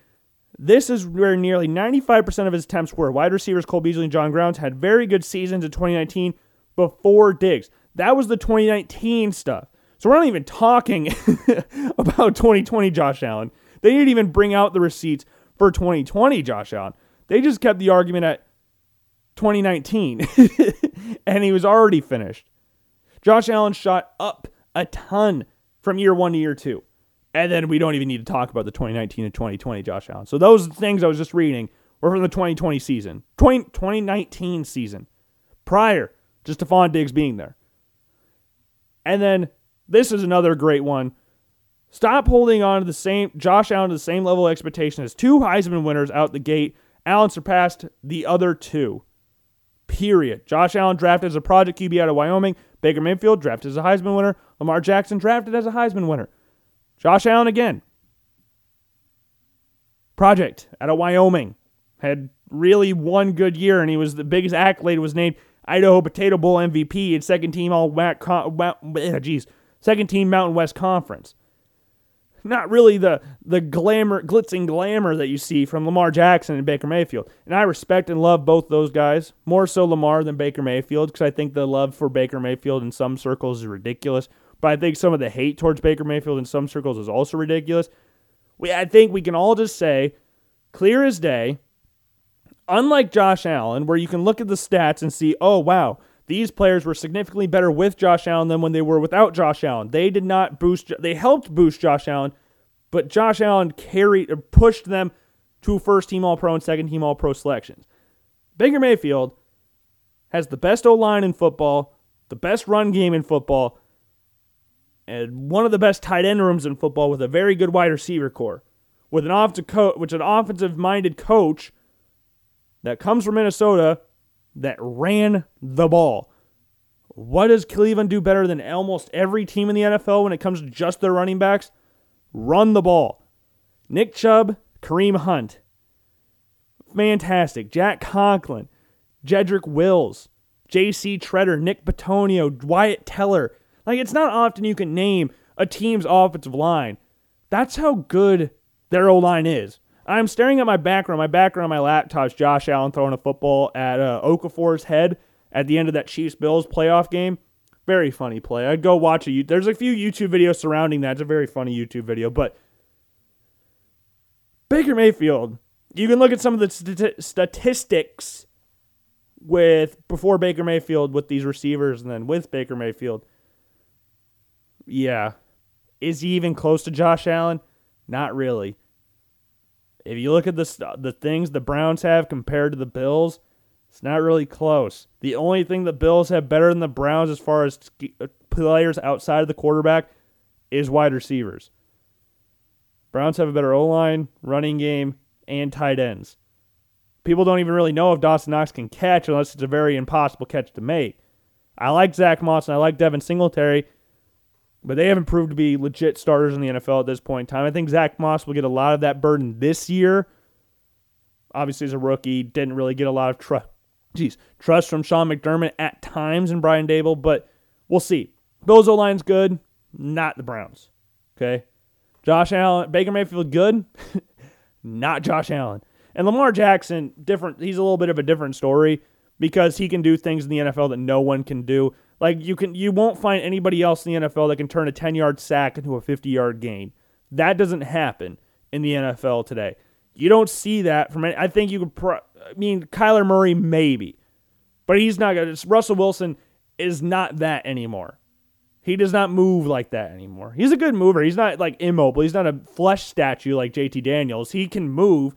[SPEAKER 1] this is where nearly 95% of his attempts were. Wide receivers Cole Beasley and John Brown had very good seasons in 2019 before Diggs. That was the 2019 stuff. So we're not even talking about 2020 Josh Allen. They didn't even bring out the receipts for 2020 Josh Allen. They just kept the argument at 2019, and he was already finished. Josh Allen shot up a ton from year one to year two. And then we don't even need to talk about the 2019 and 2020 Josh Allen. So those things I was just reading were from the 2020 season, 20, 2019 season, prior to Stefon Diggs being there. And then this is another great one. Stop holding on to the same Josh Allen to the same level of expectation as two Heisman winners out the gate. Allen surpassed the other two. Period. Josh Allen drafted as a project QB out of Wyoming. Baker Mayfield drafted as a Heisman winner. Lamar Jackson drafted as a Heisman winner. Josh Allen again. Project out of Wyoming. Had really one good year, and he was the biggest accolade was named Idaho Potato Bowl MVP and second team all geez, second team Mountain West Conference. Not really the the glamour, glitz and glamour that you see from Lamar Jackson and Baker Mayfield. And I respect and love both those guys, more so Lamar than Baker Mayfield, because I think the love for Baker Mayfield in some circles is ridiculous. But I think some of the hate towards Baker Mayfield in some circles is also ridiculous. We, I think we can all just say, clear as day, unlike Josh Allen, where you can look at the stats and see, oh, wow, these players were significantly better with Josh Allen than when they were without Josh Allen. They did not boost, they helped boost Josh Allen, but Josh Allen carried or pushed them to first team All Pro and second team All Pro selections. Baker Mayfield has the best O line in football, the best run game in football, and one of the best tight end rooms in football with a very good wide receiver core, with an offensive coach, which an offensive minded coach that comes from Minnesota that ran the ball. What does Cleveland do better than almost every team in the NFL when it comes to just their running backs? Run the ball. Nick Chubb, Kareem Hunt. Fantastic. Jack Conklin, Jedrick Wills, J.C. Tretter, Nick Bitonio, Wyatt Teller. Like, it's not often you can name a team's offensive line. That's how good their O line is. I'm staring at my background. My background on my laptop is Josh Allen throwing a football at uh, Okafor's head at the end of that Chiefs Bills playoff game. Very funny play. I'd go watch it. There's a few YouTube videos surrounding that. It's a very funny YouTube video. But Baker Mayfield, you can look at some of the st- statistics with before Baker Mayfield with these receivers and then with Baker Mayfield. Yeah. Is he even close to Josh Allen? Not really. If you look at the the things the Browns have compared to the Bills, it's not really close. The only thing the Bills have better than the Browns as far as uh, players outside of the quarterback is wide receivers. Browns have a better O line, running game, and tight ends. People don't even really know if Dawson Knox can catch unless it's a very impossible catch to make. I like Zach Moss and I like Devin Singletary, but they haven't proved to be legit starters in the NFL at this point in time. I think Zach Moss will get a lot of that burden this year. Obviously, as a rookie, didn't really get a lot of trust. Geez, trust from Sean McDermott at times and Brian Daboll, but we'll see. Bills O line's good, not the Browns. Okay, Josh Allen, Baker Mayfield, good, not Josh Allen. And Lamar Jackson, different. He's a little bit of a different story because he can do things in the NFL that no one can do. Like you can, you won't find anybody else in the NFL that can turn a 10 yard sack into a 50 yard gain. That doesn't happen in the NFL today. You don't see that from. Any, I think you could. Pro, I mean, Kyler Murray maybe, but he's not good. Russell Wilson is not that anymore. He does not move like that anymore. He's a good mover. He's not like immobile. He's not a flesh statue like JT Daniels. He can move,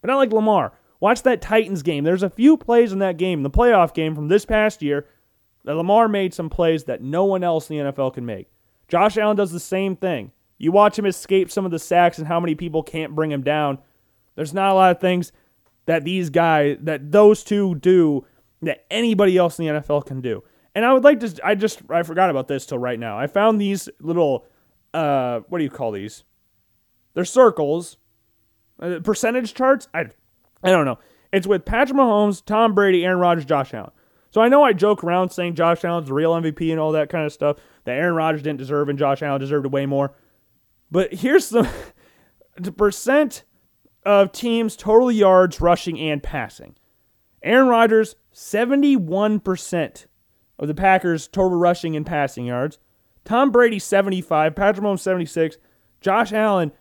[SPEAKER 1] but not like Lamar. Watch that Titans game. There's a few plays in that game, the playoff game from this past year, that Lamar made some plays that no one else in the NFL can make. Josh Allen does the same thing. You watch him escape some of the sacks and how many people can't bring him down. There's not a lot of things that these guys, that those two do that anybody else in the NFL can do. And I would like to, I just, I forgot about this till right now. I found these little, uh, what do you call these? They're circles, uh, percentage charts. I, I don't know. It's with Patrick Mahomes, Tom Brady, Aaron Rodgers, Josh Allen. So I know I joke around saying Josh Allen's the real MVP and all that kind of stuff that Aaron Rodgers didn't deserve and Josh Allen deserved way more. But here's the, the percent of teams' total yards rushing and passing. Aaron Rodgers, 71% of the Packers' total rushing and passing yards. Tom Brady, 75. Patrick Mahomes, 76. Josh Allen,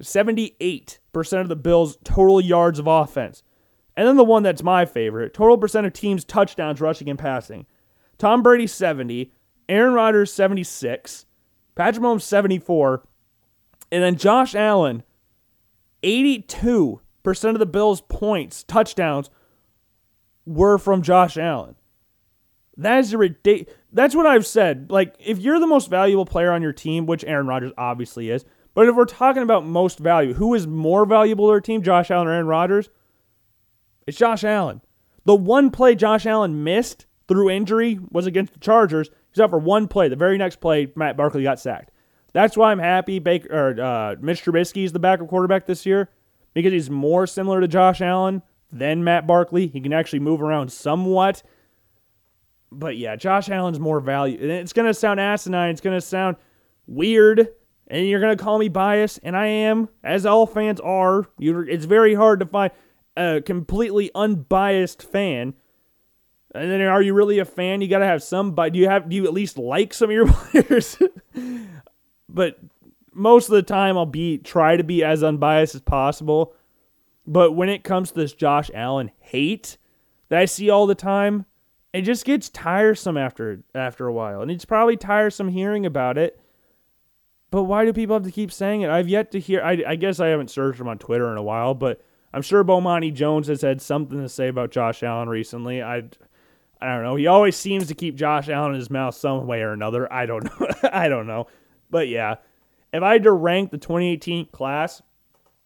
[SPEAKER 1] 78% of the Bills' total yards of offense. And then the one that's my favorite total percent of teams' touchdowns rushing and passing. Tom Brady, 70. Aaron Rodgers, 76. Patrick Mahomes, 74. And then Josh Allen, 82% of the Bills' points, touchdowns, were from Josh Allen. That is ridiculous. That's what I've said. Like, if you're the most valuable player on your team, which Aaron Rodgers obviously is, but if we're talking about most value, who is more valuable to their team, Josh Allen or Aaron Rodgers? It's Josh Allen. The one play Josh Allen missed through injury was against the Chargers. He's out for one play. The very next play, Matt Barkley got sacked. That's why I'm happy Baker or uh, Mitch Trubisky is the backup quarterback this year because he's more similar to Josh Allen than Matt Barkley. He can actually move around somewhat but yeah, Josh Allen's more value. And it's going to sound asinine. It's going to sound weird. And you're going to call me biased. And I am, as all fans are. It's very hard to find a completely unbiased fan. And then are you really a fan? You got to have some. But do you have? Do you at least like some of your players? but most of the time, I'll be try to be as unbiased as possible. But when it comes to this Josh Allen hate that I see all the time, it just gets tiresome after after a while, and it's probably tiresome hearing about it. But why do people have to keep saying it? I've yet to hear. I, I guess I haven't searched him on Twitter in a while, but I'm sure Bomani Jones has had something to say about Josh Allen recently. I, I don't know. He always seems to keep Josh Allen in his mouth some way or another. I don't know. I don't know. But yeah, if I had to rank the 2018 class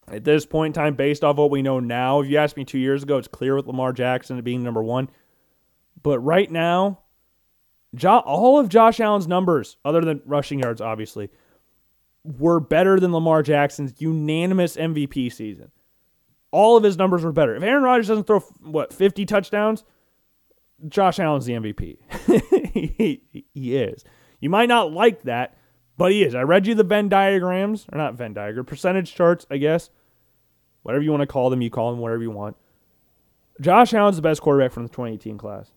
[SPEAKER 1] at this point in time, based off what we know now, if you asked me two years ago, it's clear with Lamar Jackson being number one. But right now, jo- all of Josh Allen's numbers, other than rushing yards, obviously, were better than Lamar Jackson's unanimous MVP season. All of his numbers were better. If Aaron Rodgers doesn't throw what 50 touchdowns, Josh Allen's the MVP. he, he is. You might not like that, but he is. I read you the Venn diagrams, or not Venn diagram, percentage charts, I guess. Whatever you want to call them, you call them whatever you want. Josh Allen's the best quarterback from the 2018 class.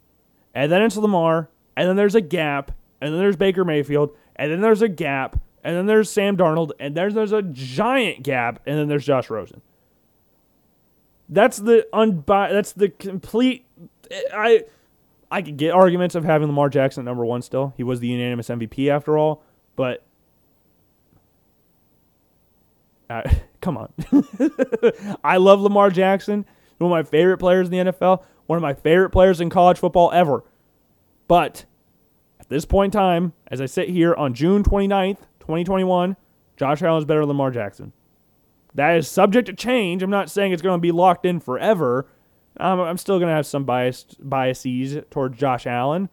[SPEAKER 1] And then it's Lamar, and then there's a gap, and then there's Baker Mayfield, and then there's a gap, and then there's Sam Darnold, and there's there's a giant gap, and then there's Josh Rosen. That's the unbi- That's the complete. I I could get arguments of having Lamar Jackson number one still. He was the unanimous MVP after all, but come on. I love Lamar Jackson. One of my favorite players in the NFL. One of my favorite players in college football ever. But at this point in time, as I sit here on June 29th, 2021, Josh Allen is better than Lamar Jackson. That is subject to change. I'm not saying it's going to be locked in forever. Um, I'm still going to have some bias, biases towards Josh Allen.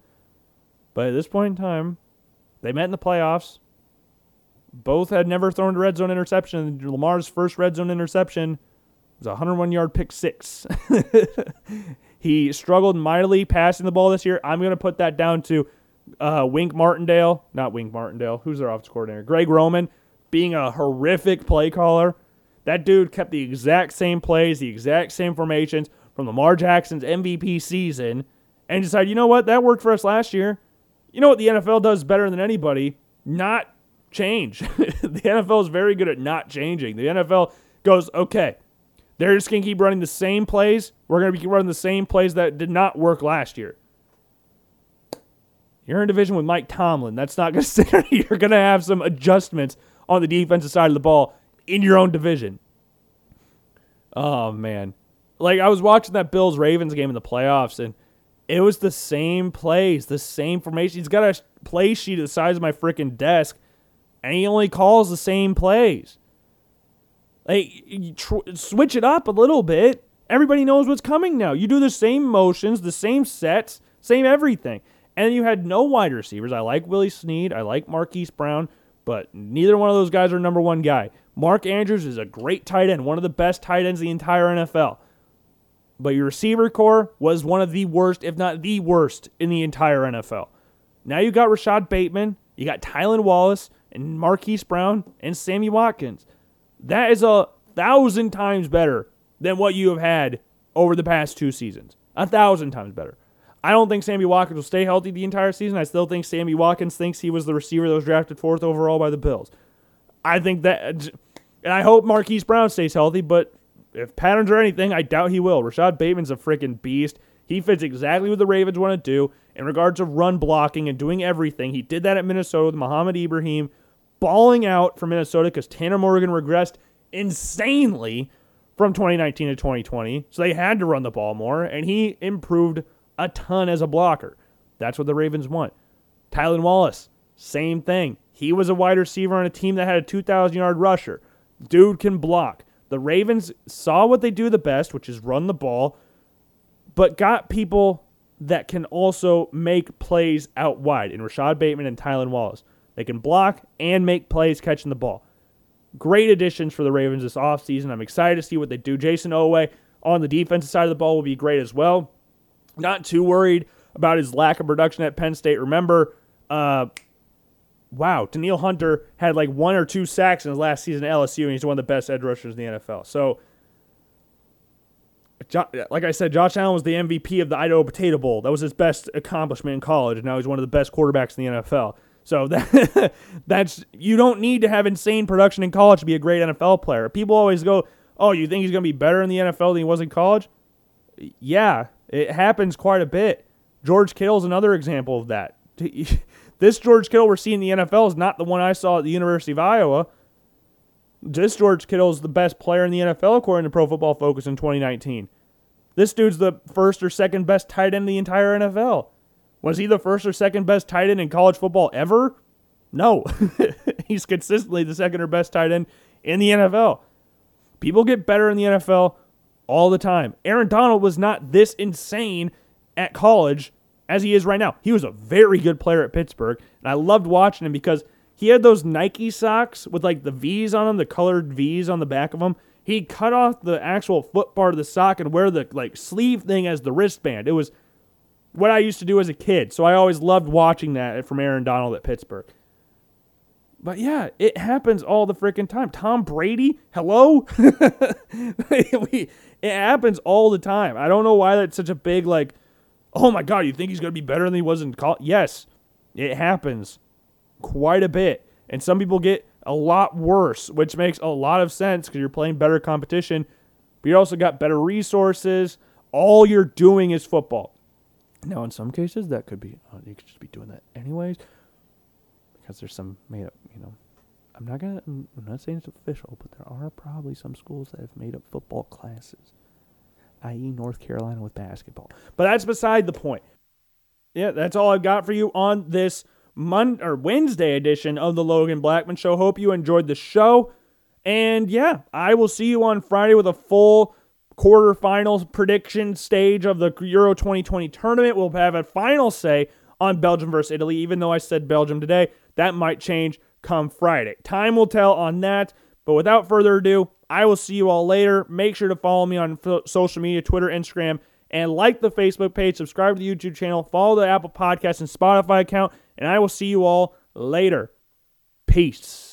[SPEAKER 1] But at this point in time, they met in the playoffs. Both had never thrown a red zone interception. Lamar's first red zone interception was a 101 yard pick six. he struggled mightily passing the ball this year. I'm going to put that down to uh, Wink Martindale, not Wink Martindale. Who's their offensive coordinator? Greg Roman being a horrific play caller. That dude kept the exact same plays, the exact same formations from Lamar Jackson's MVP season and decided, you know what, that worked for us last year. You know what the NFL does better than anybody? Not change. the NFL is very good at not changing. The NFL goes, okay, they're just going to keep running the same plays. We're going to be running the same plays that did not work last year. You're in division with Mike Tomlin. That's not going to sit. You're going to have some adjustments on the defensive side of the ball in your own division. Oh man, like I was watching that Bills Ravens game in the playoffs, and it was the same plays, the same formation. He's got a play sheet the size of my freaking desk, and he only calls the same plays. Like, tr- switch it up a little bit. Everybody knows what's coming now. You do the same motions, the same sets, same everything. And you had no wide receivers. I like Willie Snead. I like Marquise Brown, but neither one of those guys are number one guy. Mark Andrews is a great tight end, one of the best tight ends in the entire NFL. But your receiver core was one of the worst, if not the worst, in the entire NFL. Now you got Rashod Bateman, you got Tylan Wallace, and Marquise Brown, and Sammy Watkins. That is a thousand times better than what you have had over the past two seasons. A thousand times better. I don't think Sammy Watkins will stay healthy the entire season. I still think Sammy Watkins thinks he was the receiver that was drafted fourth overall by the Bills. I think that, and I hope Marquise Brown stays healthy, but if patterns are anything, I doubt he will. Rashod Bateman's a freaking beast. He fits exactly what the Ravens want to do in regards to run blocking and doing everything. He did that at Minnesota with Mohamed Ibrahim, balling out for Minnesota because Tanner Morgan regressed insanely from 2019 to 2020. So they had to run the ball more, and he improved a ton as a blocker. That's what the Ravens want. Tylan Wallace, same thing. He was a wide receiver on a team that had a 2,000 yard rusher. Dude can block. The Ravens saw what they do the best, which is run the ball, but got people that can also make plays out wide in Rashod Bateman and Tylan Wallace. They can block and make plays catching the ball. Great additions for the Ravens this offseason. I'm excited to see what they do. Jayson Oweh on the defensive side of the ball will be great as well. Not too worried about his lack of production at Penn State. Remember, uh, wow, Danielle Hunter had like one or two sacks in his last season at LSU, and he's one of the best edge rushers in the NFL. So, like I said, Josh Allen was the MVP of the Idaho Potato Bowl. That was his best accomplishment in college, and now he's one of the best quarterbacks in the NFL. So that, that's you don't need to have insane production in college to be a great NFL player. People always go, "Oh, you think he's going to be better in the NFL than he was in college?" Yeah, it happens quite a bit. George Kittle's another example of that. This George Kittle we're seeing in the NFL is not the one I saw at the University of Iowa. This George Kittle is the best player in the NFL according to Pro Football Focus in 2019. This dude's the first or second best tight end in the entire NFL. Was he the first or second best tight end in college football ever? No. He's consistently the second or best tight end in the NFL. People get better in the NFL all the time. Aaron Donald was not this insane at college as he is right now. He was a very good player at Pittsburgh, and I loved watching him because he had those Nike socks with like the V's on them, the colored V's on the back of them. He'd cut off the actual foot part of the sock and wear the like sleeve thing as the wristband. It was what I used to do as a kid, so I always loved watching that from Aaron Donald at Pittsburgh. But yeah, it happens all the freaking time. Tom Brady, hello? it happens all the time. I don't know why that's such a big, like, oh my God, you think he's going to be better than he was in college? Yes, it happens quite a bit. And some people get a lot worse, which makes a lot of sense because you're playing better competition, but you also got better resources. All you're doing is football. Now, in some cases, that could be, oh, you could just be doing that anyways because there's some made up, you know. I'm not gonna. I'm not saying it's official, but there are probably some schools that have made up football classes, i.e., North Carolina with basketball. But that's beside the point. Yeah, that's all I've got for you on this Monday or Wednesday edition of the Logan Blackman Show. Hope you enjoyed the show, and yeah, I will see you on Friday with a full quarterfinals prediction stage of the Euro 2020 tournament. We'll have a final say on Belgium versus Italy, even though I said Belgium today. That might change come Friday. Time will tell on that. But without further ado, I will see you all later. Make sure to follow me on social media Twitter, Instagram, and like the Facebook page, subscribe to the YouTube channel, follow the Apple Podcast and Spotify account, and I will see you all later. Peace.